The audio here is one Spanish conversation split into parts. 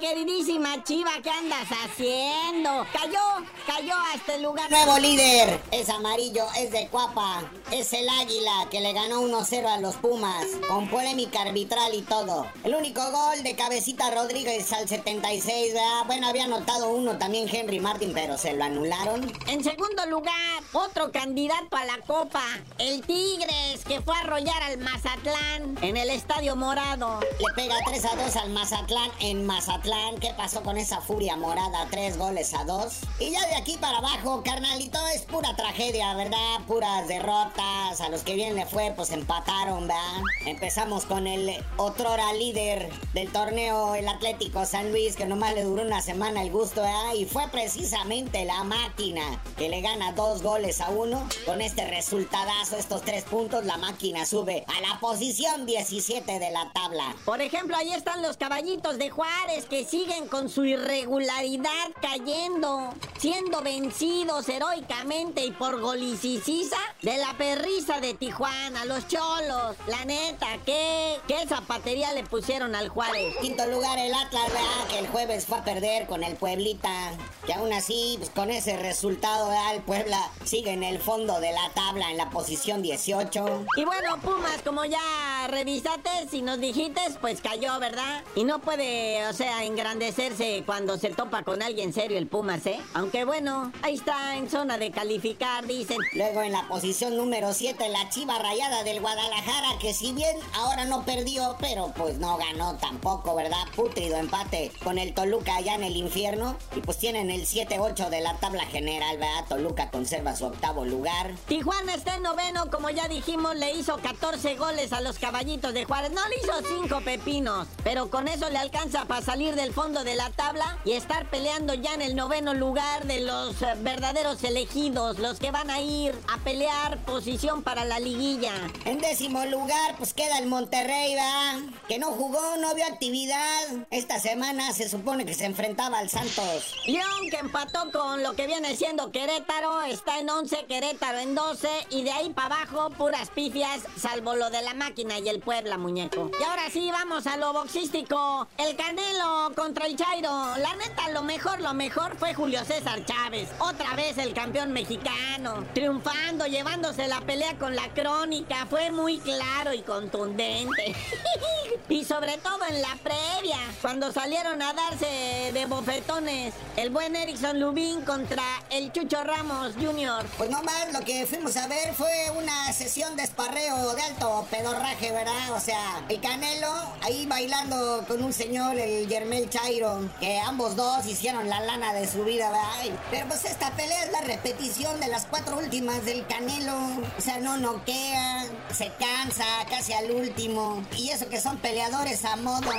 queridísima Chiva, ¿qué andas haciendo? Cayó, cayó hasta el lugar. Nuevo líder, es amarillo, es de Cuapa, es el Águila que le ganó 1-0 a los Pumas, con polémica arbitral y todo. El único gol de Cabecita Rodríguez al 76, ¿verdad? Bueno, había anotado uno también Henry Martin, pero se lo anularon. En segundo lugar, otro candidato a la Copa, el Tigres, que fue a arrollar al Mazatlán en el Estadio Morado. Le pega 3 a 2 al Mazatlán en Mazatlán. ¿Qué pasó con esa furia morada? Tres goles a dos. Y ya de aquí para abajo, carnalito, es pura tragedia, ¿verdad? Puras derrotas. A los que bien le fue, pues empataron, ¿verdad? Empezamos con el otrora líder del torneo, el Atlético San Luis, que nomás le duró una semana el gusto, ¿verdad? Y fue precisamente la máquina que le gana dos goles a uno. Con este resultadazo, estos tres puntos, la máquina sube a la posición 17 de la tabla. Por ejemplo, ahí están los caballitos de Juárez que siguen con su irregularidad cayendo, siendo vencidos heroicamente y por golicicisa de la perrisa de Tijuana, los cholos. La neta, ¿qué, qué zapatería le pusieron al Juárez? Quinto lugar el Atlas, ¿verdad? Que el jueves fue a perder con el Pueblita. Que aún así, pues, con ese resultado, ¿verdad? el Puebla sigue en el fondo de la tabla, en la posición 18. Y bueno, Pumas, como ya revisaste, si nos dijiste, pues cayó, ¿verdad? Y no puede, o sea, engrandecerse cuando se topa con alguien serio el Pumas, ¿eh? Aunque bueno, ahí está en zona de calificar, dicen. Luego en la posición número 7, la Chiva Rayada del Guadalajara, que si bien ahora no perdió, pero pues no ganó tampoco, ¿verdad? Putrido empate con el Toluca allá en el infierno. Y pues tienen el 7-8 de la tabla general, ¿verdad? Toluca conserva su octavo lugar. Tijuana está en noveno, como ya dijimos, le hizo 14 goles a los caballitos de Juárez. No le hizo 5 pepinos, pero con eso le alcanza para salir del fondo de la tabla y estar peleando ya en el noveno lugar de los eh, verdaderos elegidos, los que van a ir a pelear posición para la liguilla. En décimo lugar, pues queda el Monterrey, ¿va? Que no jugó, no vio actividad. Esta semana se supone que se enfrentaba al Santos. León, que empató con lo que viene siendo Querétaro, está en 11, Querétaro en 12, y de ahí para abajo, puras pifias, salvo lo de la máquina y el Puebla, muñeco. Y ahora sí, vamos a lo boxístico. El Canelo contra el Chairo. La neta, lo mejor, lo mejor fue Julio César Chávez. Otra vez el campeón mexicano. Triunfando, llevándose la pelea con la crónica. Fue muy claro y contundente. y sobre todo en la previa, cuando salieron a darse de bofetones el buen Erickson Lubín contra el Chucho Ramos Jr. Pues no más, lo que fuimos a ver fue una sesión de esparreo de alto pedorraje, ¿verdad? O sea, el Canelo ahí bailando con un señor, el Germel Chairo, que ambos dos hicieron la lana de su vida, ¿verdad? Pero pues esta pelea es la repetición de las cuatro últimas del Canelo. O sea, no noquea, se cansa casi al último. Y eso que son peleadores a modo.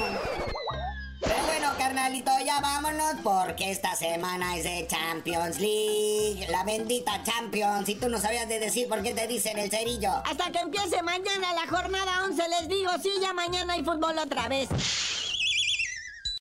Pero bueno, carnalito, ya vámonos porque esta semana es de Champions League. La bendita Champions. Si tú no sabías de decir por qué te dicen el cerillo. Hasta que empiece mañana la jornada 11, les digo, sí, ya mañana hay fútbol otra vez.